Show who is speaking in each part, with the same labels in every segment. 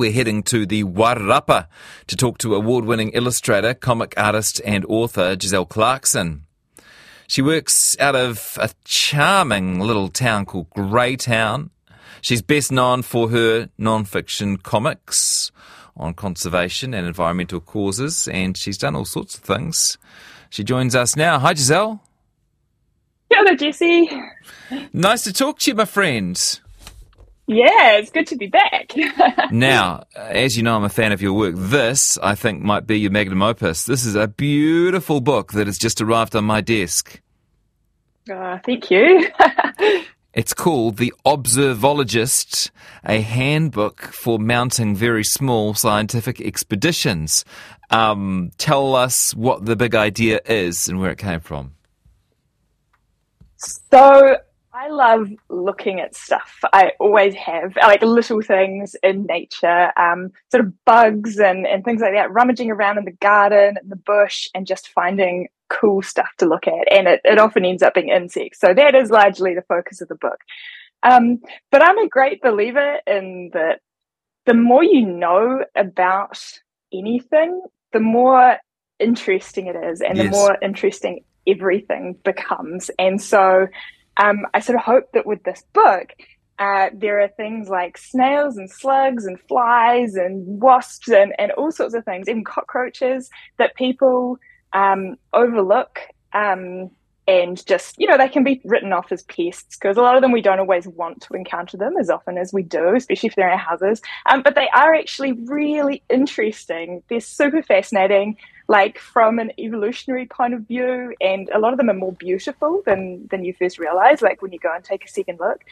Speaker 1: We're heading to the Wairarapa to talk to award winning illustrator, comic artist, and author Giselle Clarkson. She works out of a charming little town called Greytown. She's best known for her non fiction comics on conservation and environmental causes, and she's done all sorts of things. She joins us now. Hi, Giselle.
Speaker 2: Hello, Jesse.
Speaker 1: Nice to talk to you, my friend.
Speaker 2: Yeah, it's good to be back.
Speaker 1: now, as you know, I'm a fan of your work. This, I think, might be your magnum opus. This is a beautiful book that has just arrived on my desk.
Speaker 2: Uh, thank you.
Speaker 1: it's called The Observologist, a handbook for mounting very small scientific expeditions. Um, tell us what the big idea is and where it came from.
Speaker 2: So, I love looking at stuff. I always have, like little things in nature, um, sort of bugs and, and things like that, rummaging around in the garden, in the bush, and just finding cool stuff to look at. And it, it often ends up being insects. So that is largely the focus of the book. Um, but I'm a great believer in that the more you know about anything, the more interesting it is and yes. the more interesting everything becomes. And so, um, I sort of hope that with this book, uh, there are things like snails and slugs and flies and wasps and, and all sorts of things, even cockroaches that people um, overlook um, and just, you know, they can be written off as pests because a lot of them we don't always want to encounter them as often as we do, especially if they're in our houses. Um, but they are actually really interesting. They're super fascinating like from an evolutionary point of view, and a lot of them are more beautiful than than you first realize. Like when you go and take a second look,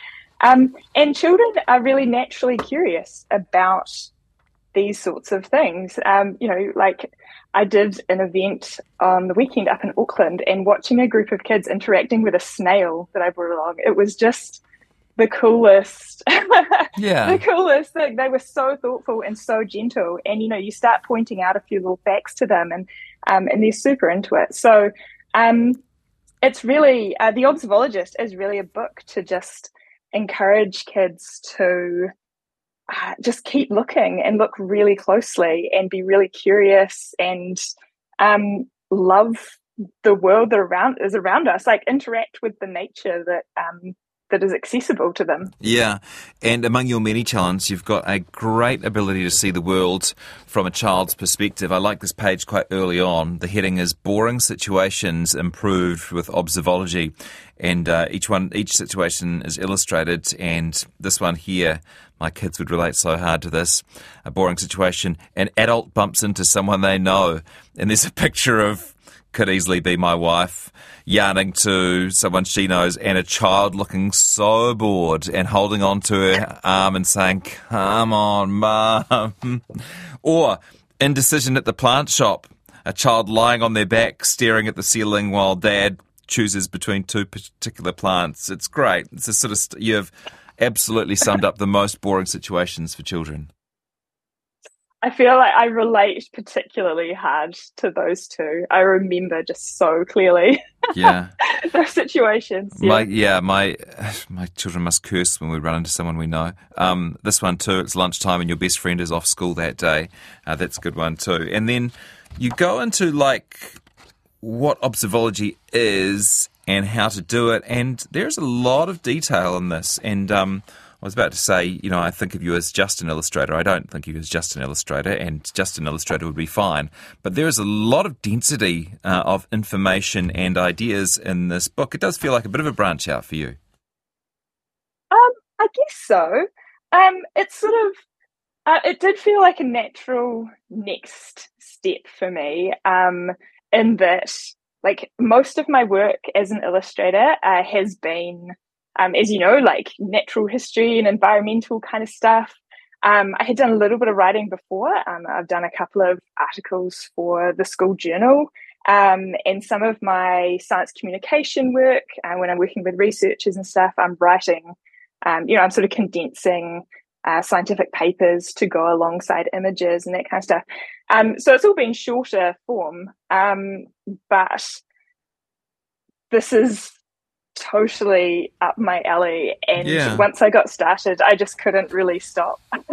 Speaker 2: um, and children are really naturally curious about these sorts of things. Um, you know, like I did an event on the weekend up in Auckland, and watching a group of kids interacting with a snail that I brought along, it was just the coolest.
Speaker 1: Yeah.
Speaker 2: The coolest thing. They were so thoughtful and so gentle. And you know you start pointing out a few little facts to them and um, and they're super into it. So um, it's really uh, the observologist is really a book to just encourage kids to uh, just keep looking and look really closely and be really curious and um, love the world that around is around us like interact with the nature that um, that is accessible to them.
Speaker 1: Yeah, and among your many talents, you've got a great ability to see the world from a child's perspective. I like this page quite early on. The heading is "Boring Situations Improved with Observology," and uh, each one, each situation is illustrated. And this one here, my kids would relate so hard to this. A boring situation: an adult bumps into someone they know, and there's a picture of could easily be my wife yarning to someone she knows and a child looking so bored and holding on to her arm and saying, Come on, mum. or indecision at the plant shop, a child lying on their back staring at the ceiling while dad chooses between two particular plants. It's great. It's a sort of, st- you've absolutely summed up the most boring situations for children.
Speaker 2: I feel like I relate particularly hard to those two. I remember just so clearly.
Speaker 1: Yeah.
Speaker 2: those situations.
Speaker 1: Yeah. My yeah, my my children must curse when we run into someone we know. Um, this one too. It's lunchtime and your best friend is off school that day. Uh, that's a good one too. And then you go into like what observology is and how to do it, and there's a lot of detail in this. And um, I was about to say, you know, I think of you as just an illustrator. I don't think of you as just an illustrator, and just an illustrator would be fine. But there is a lot of density uh, of information and ideas in this book. It does feel like a bit of a branch out for you.
Speaker 2: Um, I guess so. Um, it's sort of, uh, it did feel like a natural next step for me. Um, in that, like most of my work as an illustrator uh, has been um, as you know, like natural history and environmental kind of stuff. Um, I had done a little bit of writing before. Um, I've done a couple of articles for the school journal. Um, and some of my science communication work, uh, when I'm working with researchers and stuff, I'm writing, um, you know, I'm sort of condensing uh, scientific papers to go alongside images and that kind of stuff. Um, so it's all been shorter form, um, but this is totally up my alley. And yeah. once I got started, I just couldn't really stop.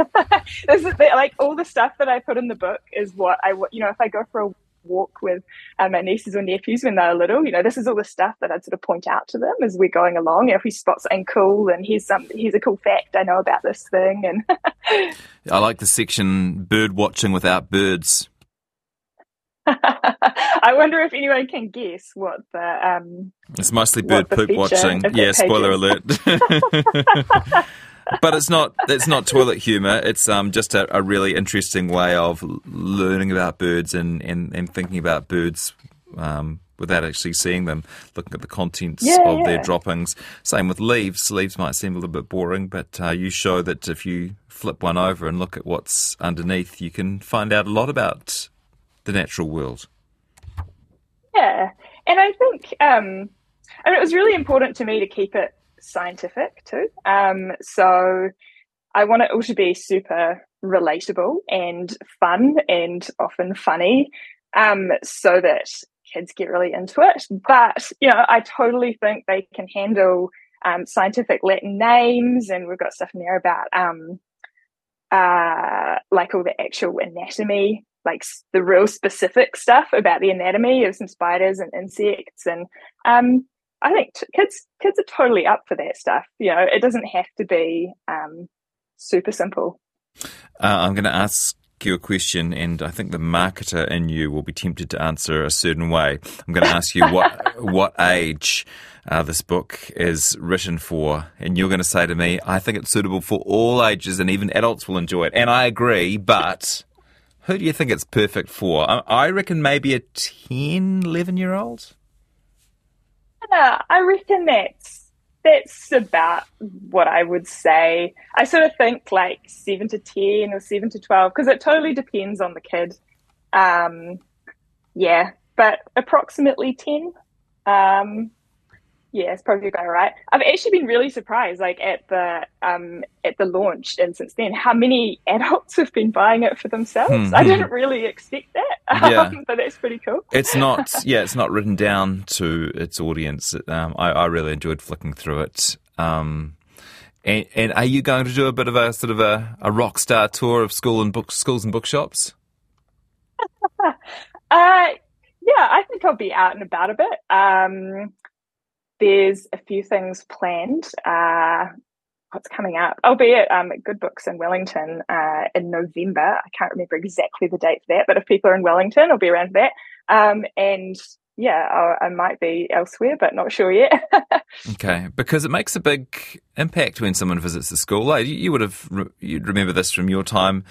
Speaker 2: this is the, like all the stuff that I put in the book is what I, you know, if I go for a walk with um, my nieces or nephews when they're little, you know, this is all the stuff that I'd sort of point out to them as we're going along. you If we spot something cool and here's some, here's a cool fact I know about this thing. And
Speaker 1: I like the section bird watching without birds.
Speaker 2: I wonder if anyone can guess what the. Um,
Speaker 1: it's mostly bird poop watching. Yeah, spoiler alert. but it's not. It's not toilet humour. It's um, just a, a, really interesting way of learning about birds and, and, and thinking about birds um, without actually seeing them. Looking at the contents yeah, of yeah. their droppings. Same with leaves. Leaves might seem a little bit boring, but uh, you show that if you flip one over and look at what's underneath, you can find out a lot about the natural world.
Speaker 2: Yeah, and I think um, mean it was really important to me to keep it scientific too. Um, so I want it all to be super relatable and fun and often funny, um, so that kids get really into it. But you know, I totally think they can handle um, scientific Latin names, and we've got stuff in there about um, uh, like all the actual anatomy like the real specific stuff about the anatomy of some spiders and insects and um, I think t- kids kids are totally up for that stuff. You know, it doesn't have to be um, super simple.
Speaker 1: Uh, I'm going to ask you a question, and I think the marketer in you will be tempted to answer a certain way. I'm going to ask you what what age uh, this book is written for, and you're going to say to me, "I think it's suitable for all ages, and even adults will enjoy it." And I agree, but who do you think it's perfect for? I reckon maybe a 10, 11 year old.
Speaker 2: Yeah, I reckon that's that's about what I would say. I sort of think like seven to ten or seven to twelve because it totally depends on the kid. Um, yeah, but approximately ten. Um, yeah, it's probably about right. I've actually been really surprised, like at the um, at the launch, and since then, how many adults have been buying it for themselves. Mm-hmm. I didn't really expect that, yeah. um, but that's pretty cool.
Speaker 1: It's not, yeah, it's not written down to its audience. Um, I, I, really enjoyed flicking through it. Um, and, and, are you going to do a bit of a sort of a, a rock star tour of school and book schools and bookshops?
Speaker 2: uh, yeah, I think I'll be out and about a bit. Um, there's a few things planned. Uh, what's coming up? I'll be at um, Good Books in Wellington uh, in November. I can't remember exactly the date for that, but if people are in Wellington, I'll be around for that. Um, and yeah, I, I, might be elsewhere, but not sure yet.
Speaker 1: okay, because it makes a big impact when someone visits the school. Like, you, would have you'd remember this from your time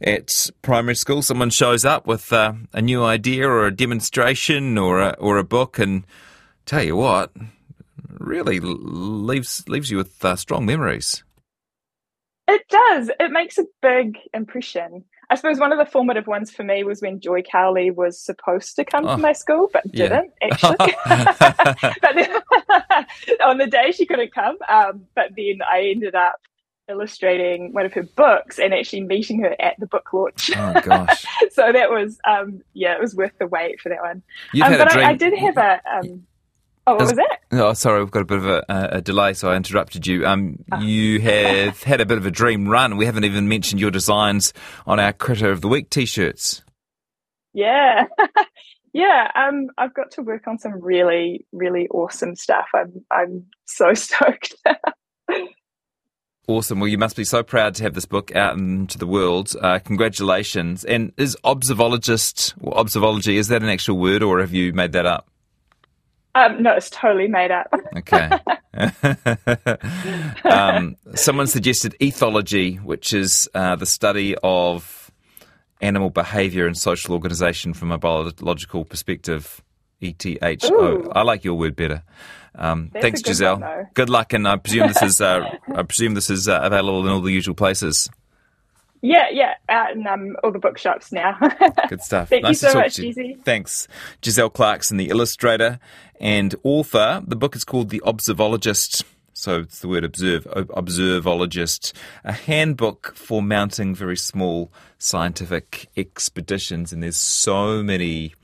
Speaker 1: at primary school. Someone shows up with uh, a new idea or a demonstration or a, or a book, and tell you what, really leaves leaves you with uh, strong memories.
Speaker 2: It does. It makes a big impression. I suppose one of the formative ones for me was when Joy Cowley was supposed to come oh, to my school, but didn't actually. but then, on the day she couldn't come, um, but then I ended up illustrating one of her books and actually meeting her at the book launch.
Speaker 1: Oh gosh!
Speaker 2: so that was, um, yeah, it was worth the wait for that one. You've um, had but a dream. I, I, did have a. Um, Oh, what was that? Oh,
Speaker 1: sorry, we've got a bit of a, a delay, so I interrupted you. Um, oh. You have had a bit of a dream run. We haven't even mentioned your designs on our Critter of the Week t-shirts.
Speaker 2: Yeah, yeah. Um, I've got to work on some really, really awesome stuff. I'm, I'm so stoked.
Speaker 1: Awesome. Well, you must be so proud to have this book out into the world. Uh, congratulations. And is observologist or observology, is that an actual word or have you made that up?
Speaker 2: Um, no, it's totally made up.
Speaker 1: okay. um, someone suggested ethology, which is uh, the study of animal behaviour and social organisation from a biological perspective. E T H O. I like your word better. Um, thanks, Giselle. One, good luck, and I presume this is uh, I presume this is uh, available in all the usual places.
Speaker 2: Yeah, yeah, out in um, all the bookshops now.
Speaker 1: Good stuff.
Speaker 2: Thank
Speaker 1: nice
Speaker 2: you so much, Gizzy.
Speaker 1: Thanks. Giselle Clarkson, the illustrator and author. The book is called The Observologist. So it's the word observe, observologist, a handbook for mounting very small scientific expeditions. And there's so many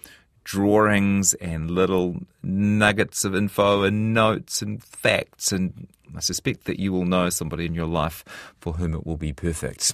Speaker 1: drawings and little nuggets of info and notes and facts. And I suspect that you will know somebody in your life for whom it will be perfect.